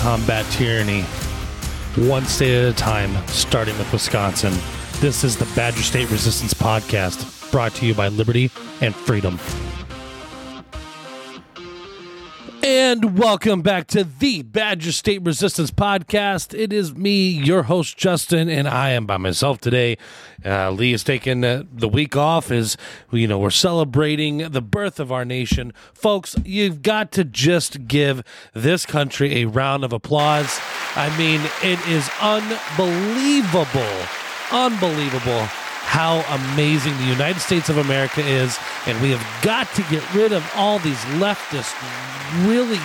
combat tyranny, one state at a time, starting with Wisconsin. This is the Badger State Resistance Podcast, brought to you by Liberty and Freedom. And welcome back to the Badger State Resistance Podcast. It is me, your host, Justin, and I am by myself today. Uh, Lee is taking uh, the week off as, you know, we're celebrating the birth of our nation. Folks, you've got to just give this country a round of applause. I mean, it is unbelievable, unbelievable how amazing the United States of America is, and we have got to get rid of all these leftist, really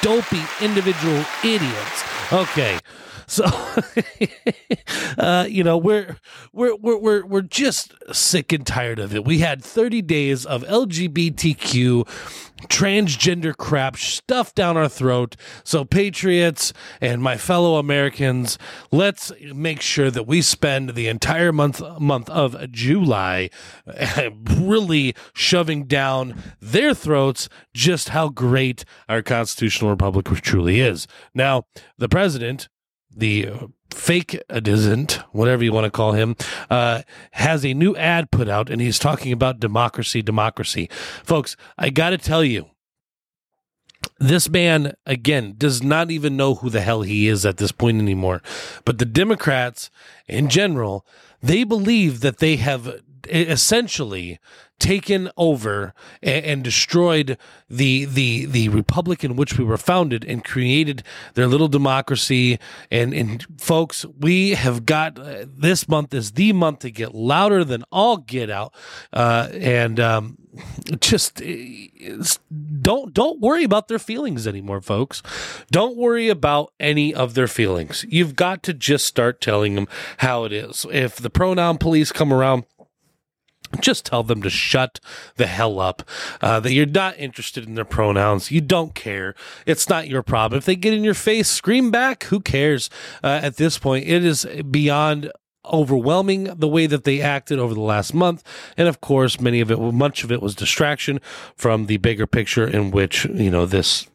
dopey individual idiots. Okay. So, uh, you know, we're, we're we're we're we're just sick and tired of it. We had 30 days of LGBTQ transgender crap stuffed down our throat. So, patriots and my fellow Americans, let's make sure that we spend the entire month month of July really shoving down their throats just how great our constitutional republic truly is. Now, the president the fake isn't whatever you want to call him, uh, has a new ad put out, and he's talking about democracy, democracy. Folks, I got to tell you, this man again does not even know who the hell he is at this point anymore. But the Democrats, in general, they believe that they have essentially taken over and, and, destroyed the the the republic in which we were founded and created their little democracy. And and folks we have got uh, this month is the month to get louder than all get out. Uh, and um, just don't don't worry about their feelings anymore folks. Don't worry about any of their feelings. You've got to just start telling them how it is. If the pronoun police come around just tell them to shut the hell up. Uh, that you're not interested in their pronouns. You don't care. It's not your problem. If they get in your face, scream back. Who cares? Uh, at this point, it is beyond overwhelming the way that they acted over the last month. And of course, many of it, much of it was distraction from the bigger picture in which, you know, this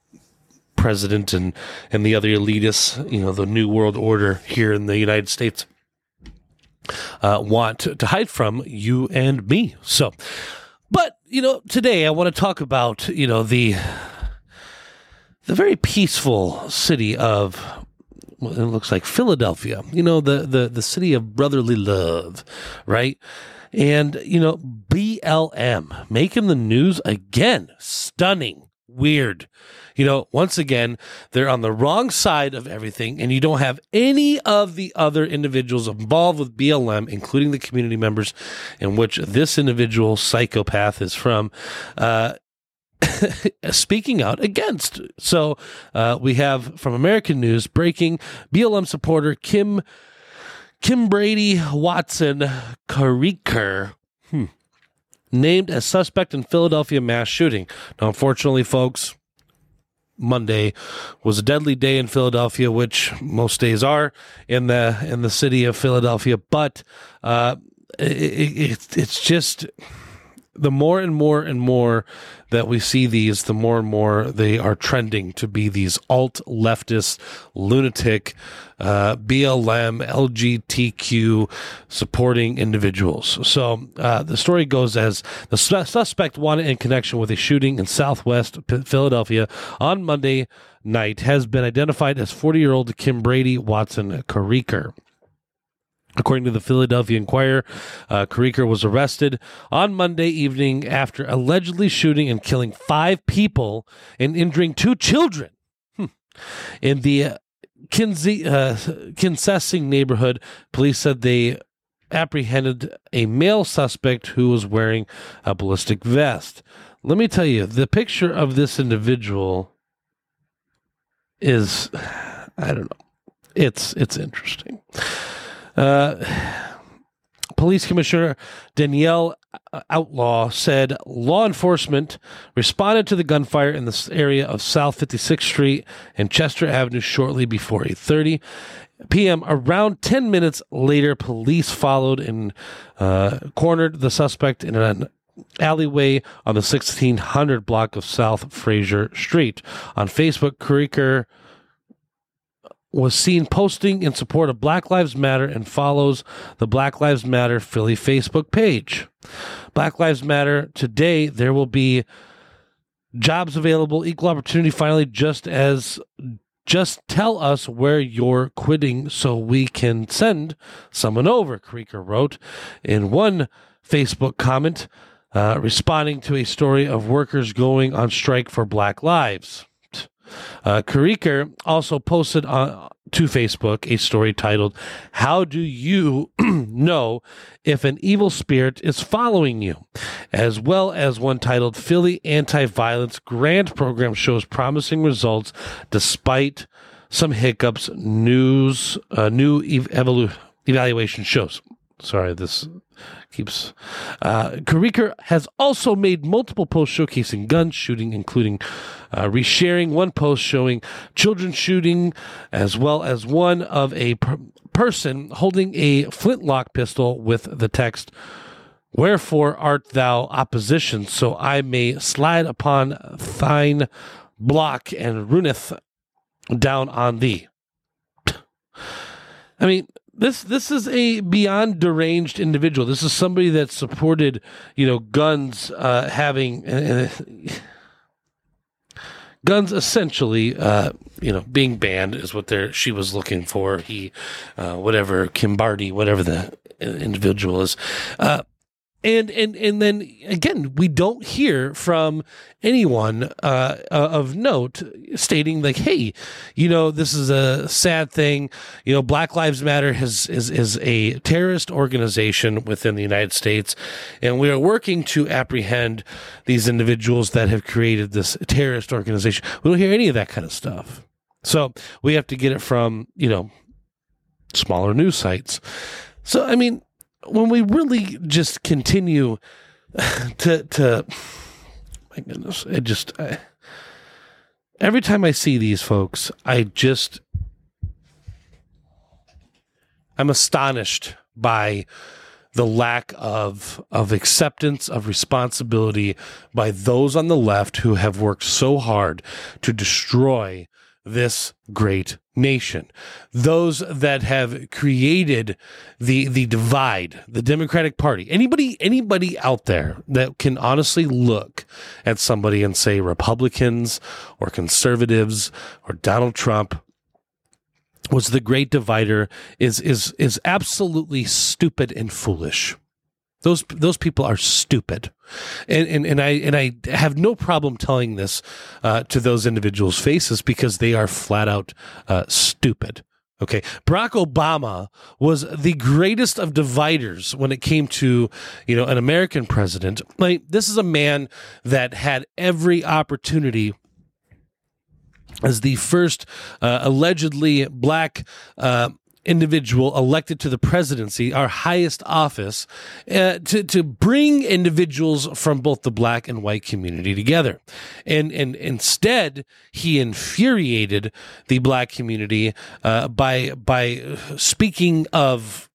president and, and the other elitists, you know, the new world order here in the United States uh, want to hide from you and me. So, but you know, today I want to talk about you know the the very peaceful city of well, it looks like Philadelphia. You know, the the the city of brotherly love, right? And you know, BLM making the news again. Stunning, weird. You know, once again, they're on the wrong side of everything, and you don't have any of the other individuals involved with BLM, including the community members in which this individual psychopath is from. Uh, speaking out against. So uh, we have from American News breaking BLM supporter Kim Kim Brady Watson Carriker. Hmm, named as suspect in Philadelphia mass shooting. Now, unfortunately, folks, Monday was a deadly day in Philadelphia, which most days are in the in the city of Philadelphia. But uh, it, it, it's just the more and more and more that we see these, the more and more they are trending to be these alt leftist, lunatic, uh, BLM, LGBTQ supporting individuals. So uh, the story goes as the suspect wanted in connection with a shooting in Southwest Philadelphia on Monday night has been identified as 40 year old Kim Brady Watson Carriker. According to the Philadelphia Inquirer, uh, Carriker was arrested on Monday evening after allegedly shooting and killing five people and injuring two children. Hmm. In the uh, Kinsey, uh, Kingsessing neighborhood, police said they apprehended a male suspect who was wearing a ballistic vest. Let me tell you, the picture of this individual is, I don't know, it's it's interesting. Uh, Police Commissioner Danielle Outlaw said law enforcement responded to the gunfire in the area of South 56th Street and Chester Avenue shortly before 8:30 p.m. Around 10 minutes later, police followed and uh, cornered the suspect in an alleyway on the 1600 block of South Frazier Street. On Facebook, Creeker was seen posting in support of Black Lives Matter and follows the Black Lives Matter Philly Facebook page. Black Lives Matter today, there will be jobs available, equal opportunity finally, just as just tell us where you're quitting so we can send someone over, Creeker wrote in one Facebook comment, uh, responding to a story of workers going on strike for Black Lives. Uh, Carriker also posted on to Facebook a story titled "How Do You Know If an Evil Spirit Is Following You," as well as one titled "Philly Anti-Violence Grant Program Shows Promising Results Despite Some Hiccups." News uh, new ev- evaluation shows. Sorry, this keeps. Uh, Carriker has also made multiple posts showcasing gun shooting, including uh, resharing one post showing children shooting, as well as one of a per- person holding a flintlock pistol with the text. Wherefore art thou opposition, so I may slide upon thine block and runeth down on thee. I mean, this this is a beyond deranged individual. This is somebody that supported, you know, guns uh, having uh, guns essentially, uh, you know, being banned is what they she was looking for. He, uh, whatever Kimbardi, whatever the individual is. And and and then again we don't hear from anyone uh, uh, of note stating like hey you know this is a sad thing. You know black lives matter has is is a terrorist organization within the united states and we are working to apprehend these individuals that have created this terrorist organization. We don't hear any of that kind of stuff. So we have to get it from you know smaller news sites. So i mean when we really just continue to to my goodness it just I, every time i see these folks i just i'm astonished by the lack of of acceptance of responsibility by those on the left who have worked so hard to destroy this great nation. Those that have created the the divide, the Democratic Party. Anybody anybody out there that can honestly look at somebody and say Republicans or conservatives or Donald Trump was the great divider is is is absolutely stupid and foolish. Those those people are stupid, and and, and I and I have no problem telling this uh, to those individuals' faces because they are flat out uh, stupid. Okay, Barack Obama was the greatest of dividers when it came to you know an American president. Like this is a man that had every opportunity as the first uh, allegedly black uh, individual elected to the presidency, our highest office, uh, to to bring individuals from both the black and white community together, and and instead he infuriated the black community uh, by by speaking of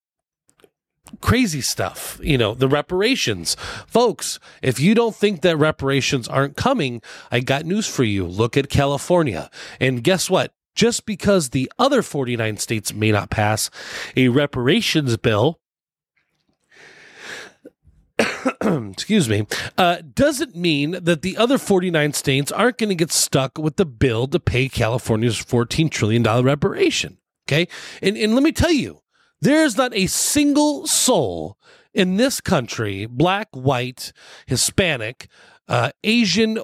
crazy stuff, you know, the reparations. Folks, if you don't think that reparations aren't coming, I got news for you. Look at California. And guess what? Just because the other 49 states may not pass a reparations bill, excuse me, uh, doesn't mean that the other 49 states aren't going to get stuck with the bill to pay California's $14 trillion reparation. Okay. And, and let me tell you, there's not a single soul in this country, black, white, Hispanic, uh, Asian,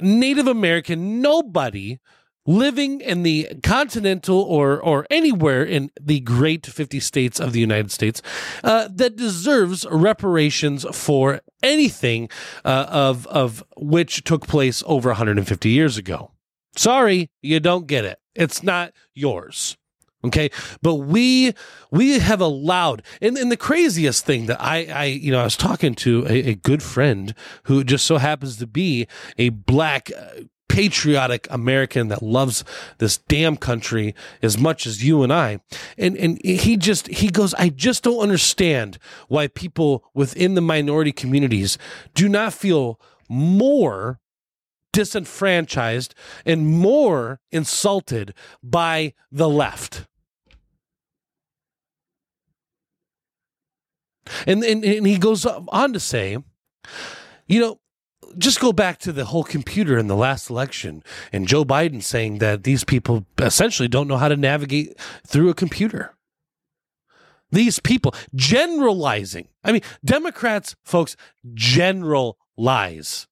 Native American, nobody living in the continental or or anywhere in the great 50 states of the United States uh, that deserves reparations for anything uh, of of which took place over 150 years ago. Sorry, you don't get it. It's not yours. Okay. But we, we have allowed, and, and the craziest thing that I, I, you know, I was talking to a, a good friend who just so happens to be a black, uh, patriotic American that loves this damn country as much as you and I. And and he just he goes, I just don't understand why people within the minority communities do not feel more disenfranchised and more insulted by the left. And, and, and he goes on to say, you know, just go back to the whole computer in the last election and Joe Biden saying that these people essentially don't know how to navigate through a computer. These people generalizing. I mean, Democrats, folks, generalize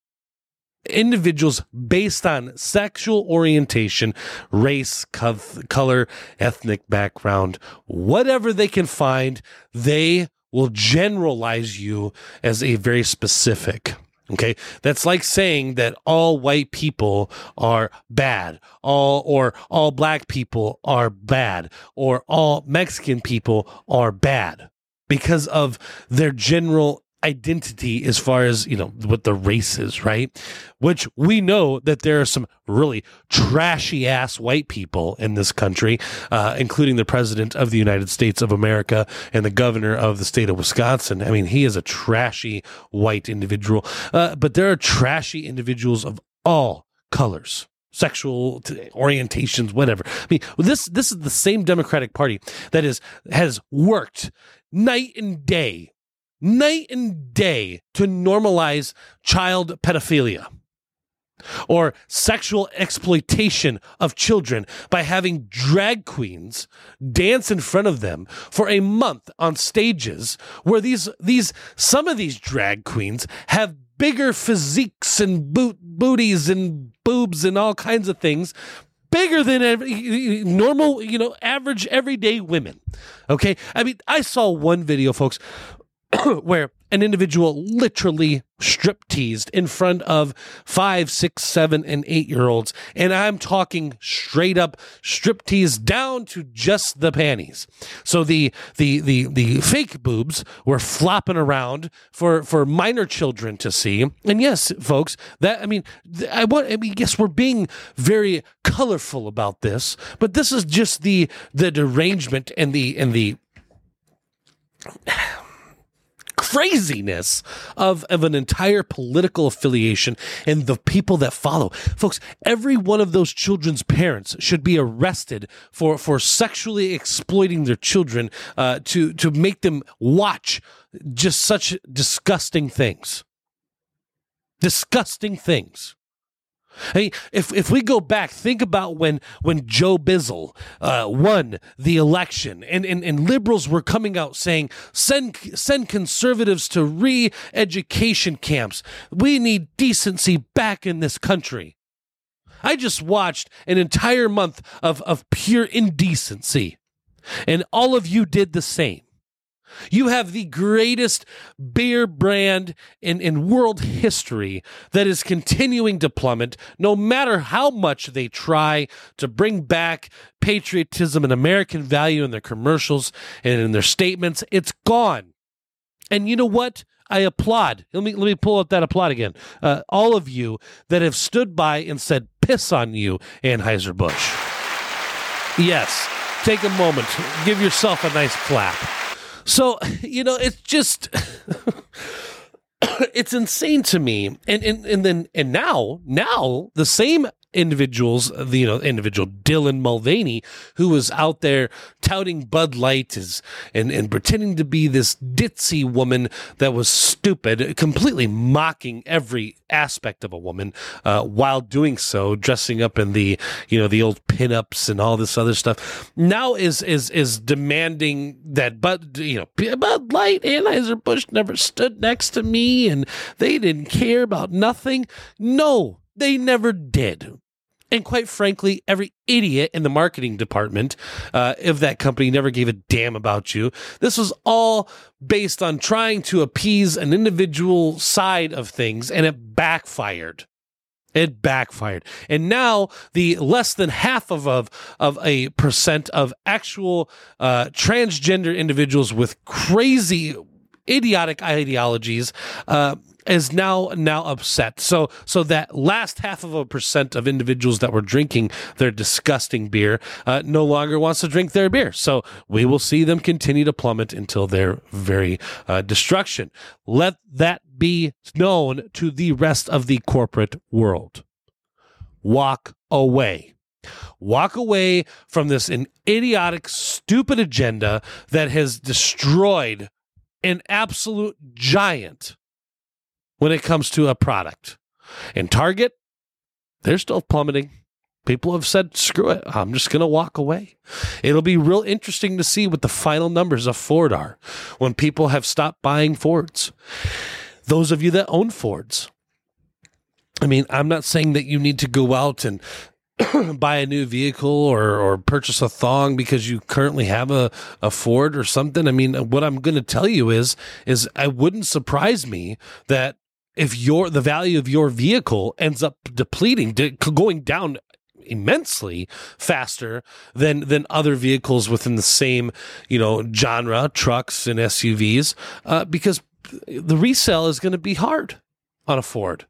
individuals based on sexual orientation, race, color, ethnic background, whatever they can find, they will generalize you as a very specific. Okay. That's like saying that all white people are bad, all, or all black people are bad, or all Mexican people are bad because of their general identity as far as you know what the race is right? Which we know that there are some really trashy ass white people in this country uh, including the president of the united states of america and the governor of the state of wisconsin. I mean he is a trashy white individual. Uh, but there are trashy individuals of all colors sexual orientations whatever. I mean this this is the same democratic party that is has worked night and day night and day to normalize child pedophilia or sexual exploitation of children by having drag queens dance in front of them for a month on stages where these these some of these drag queens have bigger physiques and boot, booties and boobs and all kinds of things bigger than every, normal, you know, average everyday women. Okay? I mean, I saw one video folks where an individual literally strip teased in front of five, six, seven, and eight year olds. And I'm talking straight up strip tease down to just the panties. So the the the the fake boobs were flopping around for for minor children to see. And yes, folks, that I mean, I want I mean, yes, we're being very colorful about this, but this is just the the derangement and the and the craziness of, of an entire political affiliation and the people that follow. Folks, every one of those children's parents should be arrested for, for sexually exploiting their children uh, to, to make them watch just such disgusting things. Disgusting things. Hey, if if we go back, think about when when Joe Bizzle uh, won the election, and, and and liberals were coming out saying send send conservatives to re-education camps. We need decency back in this country. I just watched an entire month of of pure indecency, and all of you did the same. You have the greatest beer brand in, in world history that is continuing to plummet, no matter how much they try to bring back patriotism and American value in their commercials and in their statements. It's gone. And you know what? I applaud. Let me let me pull up that applaud again. Uh, all of you that have stood by and said "piss on you," Anheuser Busch. Yes, take a moment, give yourself a nice clap. So, you know, it's just it's insane to me. And and and then and now, now the same individuals, the you know individual Dylan Mulvaney, who was out there touting Bud Light as, and and pretending to be this ditzy woman that was stupid, completely mocking every aspect of a woman uh, while doing so, dressing up in the you know the old pinups and all this other stuff. Now is is is demanding that Bud you know Bud Light Anheuser Busch never stood next to me and they didn't care about nothing. No, they never did. And quite frankly, every idiot in the marketing department uh, of that company never gave a damn about you. This was all based on trying to appease an individual side of things, and it backfired. It backfired. And now the less than half of of, of a percent of actual uh, transgender individuals with crazy idiotic ideologies uh, is now now upset. So so that last half of a percent of individuals that were drinking their disgusting beer uh, no longer wants to drink their beer. So we will see them continue to plummet until their very uh, destruction. Let that be known to the rest of the corporate world. walk away. Walk away from this an idiotic, stupid agenda that has destroyed an absolute giant when it comes to a product. And Target, they're still plummeting. People have said, screw it, I'm just going to walk away. It'll be real interesting to see what the final numbers of Ford are when people have stopped buying Fords. Those of you that own Fords, I mean, I'm not saying that you need to go out and buy a new vehicle or, or purchase a thong because you currently have a, a Ford or something. I mean, what I'm going to tell you is, is I wouldn't surprise me that if your, the value of your vehicle ends up depleting, de- going down immensely faster than than other vehicles within the same you know genre trucks and SUVs uh, because the resale is going to be hard on a Ford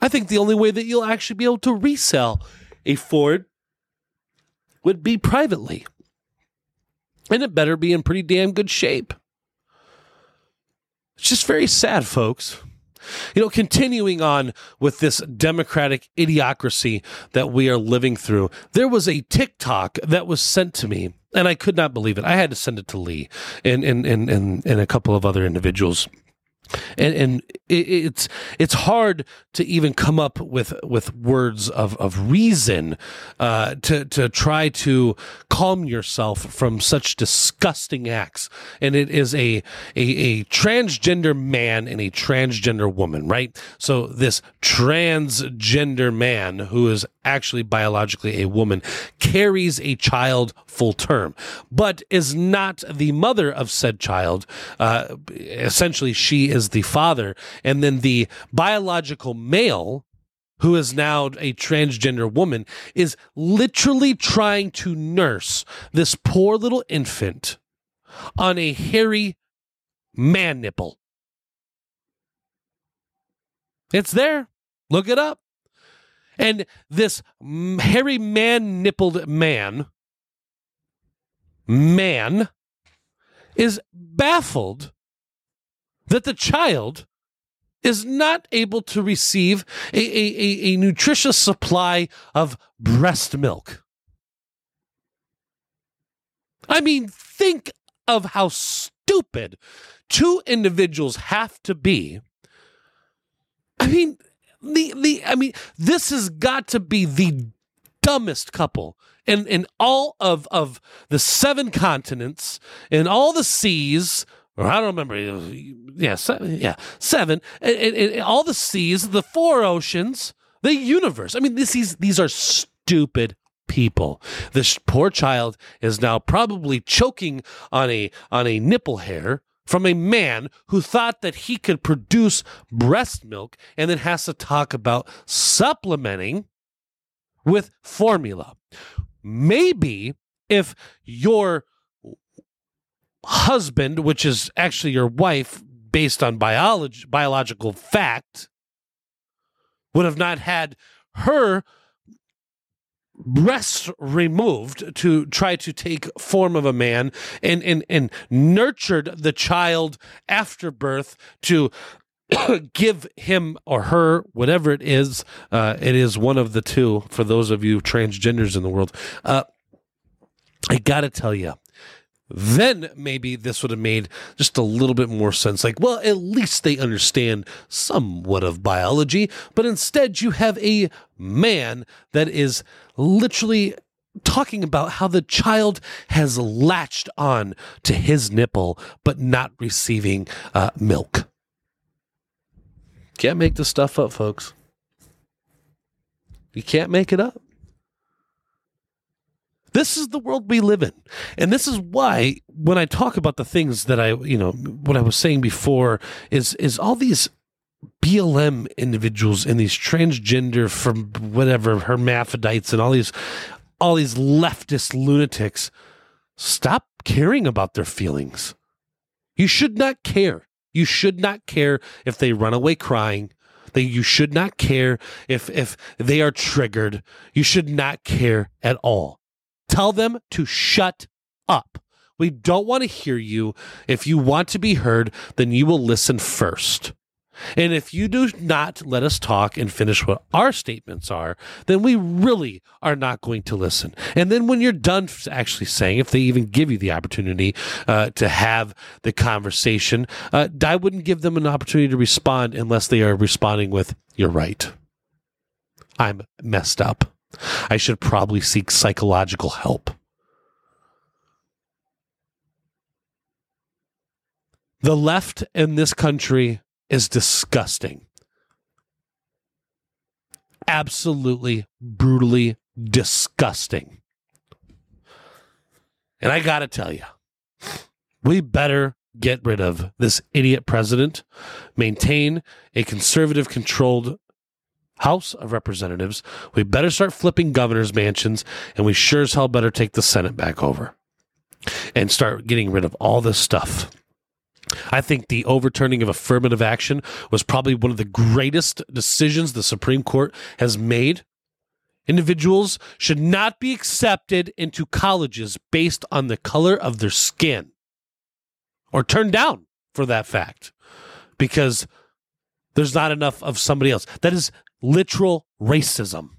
I think the only way that you'll actually be able to resell a Ford would be privately. And it better be in pretty damn good shape. It's just very sad, folks. You know, continuing on with this democratic idiocracy that we are living through, there was a TikTok that was sent to me, and I could not believe it. I had to send it to Lee and, and, and, and, and a couple of other individuals and, and it's it's hard to even come up with with words of of reason uh, to to try to calm yourself from such disgusting acts. And it is a, a a transgender man and a transgender woman, right? So this transgender man who is actually biologically a woman carries a child full term, but is not the mother of said child. Uh, essentially, she is the father, and then the biological male who is now a transgender woman, is literally trying to nurse this poor little infant on a hairy man nipple. It's there. Look it up. And this hairy man nippled man, man, is baffled that the child is not able to receive a, a, a, a nutritious supply of breast milk. I mean, think of how stupid two individuals have to be. I mean, the the I mean, this has got to be the dumbest couple in in all of of the seven continents and all the seas or I don't remember. Yeah, seven, yeah, seven. All the seas, the four oceans, the universe. I mean, this, these these are stupid people. This poor child is now probably choking on a on a nipple hair from a man who thought that he could produce breast milk and then has to talk about supplementing with formula. Maybe if your husband, which is actually your wife based on biology, biological fact, would have not had her breasts removed to try to take form of a man and and, and nurtured the child after birth to give him or her whatever it is uh, it is one of the two for those of you transgenders in the world. Uh, i gotta tell you then maybe this would have made just a little bit more sense. Like, well, at least they understand somewhat of biology, but instead you have a man that is literally talking about how the child has latched on to his nipple but not receiving uh, milk. Can't make this stuff up, folks. You can't make it up. This is the world we live in. And this is why when I talk about the things that I, you know, what I was saying before is is all these BLM individuals and these transgender from whatever hermaphrodites and all these all these leftist lunatics stop caring about their feelings. You should not care. You should not care if they run away crying. That you should not care if if they are triggered. You should not care at all. Tell them to shut up. We don't want to hear you. If you want to be heard, then you will listen first. And if you do not let us talk and finish what our statements are, then we really are not going to listen. And then when you're done actually saying, if they even give you the opportunity uh, to have the conversation, uh, I wouldn't give them an opportunity to respond unless they are responding with, You're right. I'm messed up. I should probably seek psychological help. The left in this country is disgusting. Absolutely, brutally disgusting. And I got to tell you, we better get rid of this idiot president, maintain a conservative controlled House of Representatives. We better start flipping governor's mansions, and we sure as hell better take the Senate back over and start getting rid of all this stuff. I think the overturning of affirmative action was probably one of the greatest decisions the Supreme Court has made. Individuals should not be accepted into colleges based on the color of their skin or turned down for that fact because there's not enough of somebody else. That is literal racism.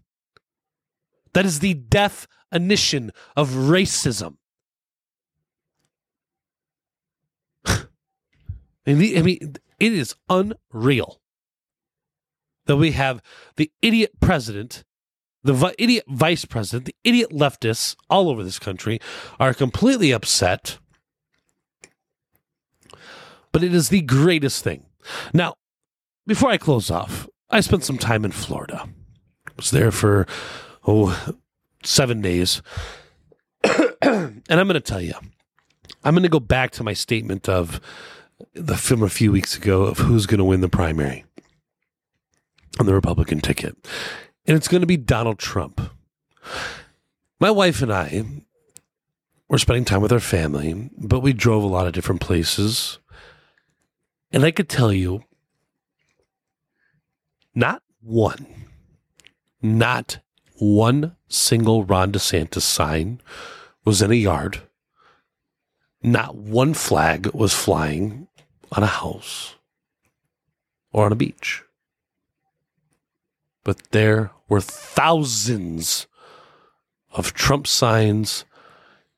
That is the definition of racism. I mean, it is unreal that we have the idiot president, the vi- idiot vice president, the idiot leftists all over this country are completely upset. But it is the greatest thing. Now, before I close off, I spent some time in Florida. Was there for oh seven days. and I'm going to tell you, I'm going to go back to my statement of the film a few weeks ago of who's going to win the primary on the Republican ticket. And it's going to be Donald Trump. My wife and I were spending time with our family, but we drove a lot of different places. And I could tell you, not one, not one single Ron DeSantis sign was in a yard not one flag was flying on a house or on a beach. But there were thousands of Trump signs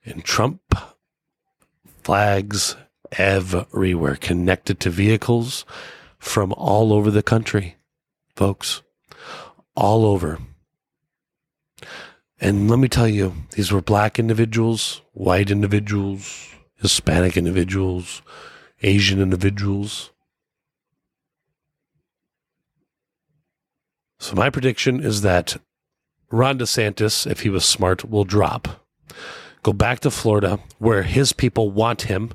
and Trump flags everywhere connected to vehicles from all over the country, folks. All over. And let me tell you, these were black individuals, white individuals, Hispanic individuals, Asian individuals. So, my prediction is that Ron DeSantis, if he was smart, will drop. Go back to Florida where his people want him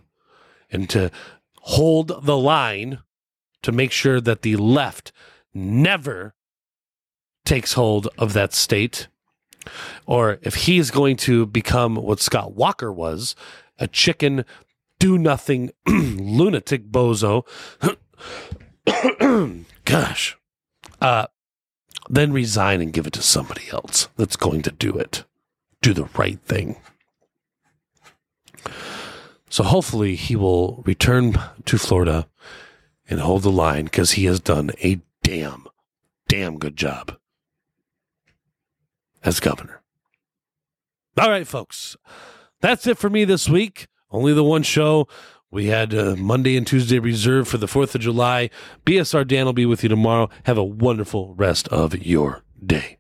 and to hold the line to make sure that the left never takes hold of that state. Or if he's going to become what Scott Walker was a chicken do nothing lunatic bozo. Gosh. Uh, then resign and give it to somebody else that's going to do it. Do the right thing. So hopefully he will return to Florida and hold the line because he has done a damn, damn good job as governor. All right, folks. That's it for me this week. Only the one show. We had uh, Monday and Tuesday reserved for the 4th of July. BSR Dan will be with you tomorrow. Have a wonderful rest of your day.